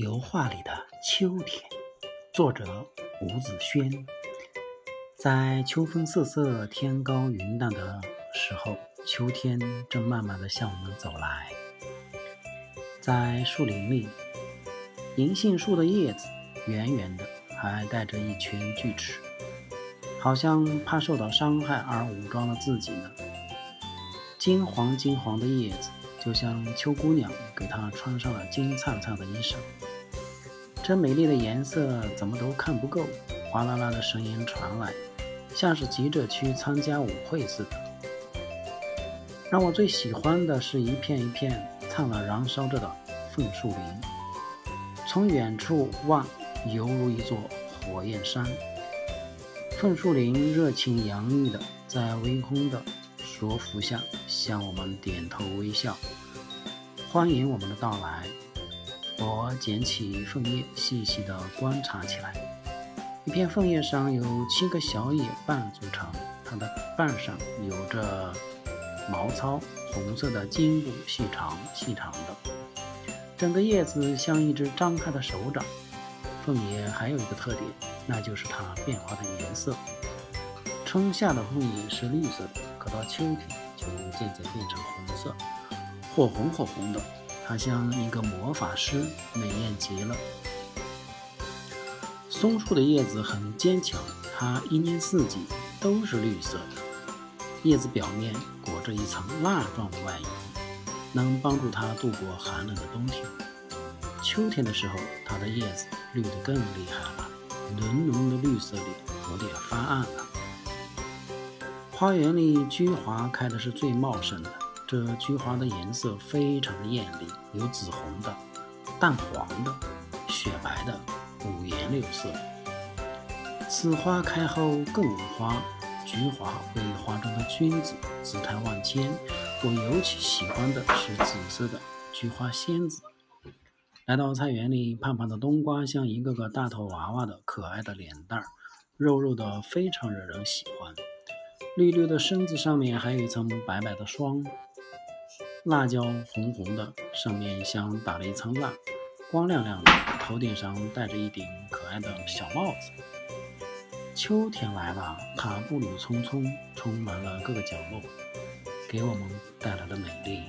油画里的秋天，作者吴子轩。在秋风瑟瑟、天高云淡的时候，秋天正慢慢的向我们走来。在树林里，银杏树的叶子圆圆的，还带着一圈锯齿，好像怕受到伤害而武装了自己呢。金黄金黄的叶子。就像秋姑娘给她穿上了金灿灿的衣裳，这美丽的颜色怎么都看不够，哗啦啦的声音传来，像是急着去参加舞会似的。让我最喜欢的是一片一片灿烂燃烧着的枫树林，从远处望，犹如一座火焰山。枫树林热情洋溢的在微风的。说服下向我们点头微笑，欢迎我们的到来。我捡起枫叶，细细地观察起来。一片枫叶上有七个小叶瓣组成，它的瓣上有着毛糙，红色的茎部细长细长的，整个叶子像一只张开的手掌。凤叶还有一个特点，那就是它变化的颜色。春夏的凤叶是绿色的。可到秋天就渐渐变成红色，火红火红的，它像一个魔法师，美艳极了。松树的叶子很坚强，它一年四季都是绿色的，叶子表面裹着一层蜡状的外衣，能帮助它度过寒冷的冬天。秋天的时候，它的叶子绿得更厉害了，浓浓的绿色里有点发暗了。花园里菊花开的是最茂盛的，这菊花的颜色非常的艳丽，有紫红的、淡黄的、雪白的，五颜六色。此花开后更无花，菊花为花中的君子，姿态万千。我尤其喜欢的是紫色的菊花仙子。来到菜园里，胖胖的冬瓜像一个个大头娃娃的可爱的脸蛋儿，肉肉的，非常惹人喜欢。绿绿的身子上面还有一层白白的霜，辣椒红红的，上面像打了一层蜡，光亮亮的，头顶上戴着一顶可爱的小帽子。秋天来了，它步履匆匆，充满了各个角落，给我们带来了美丽。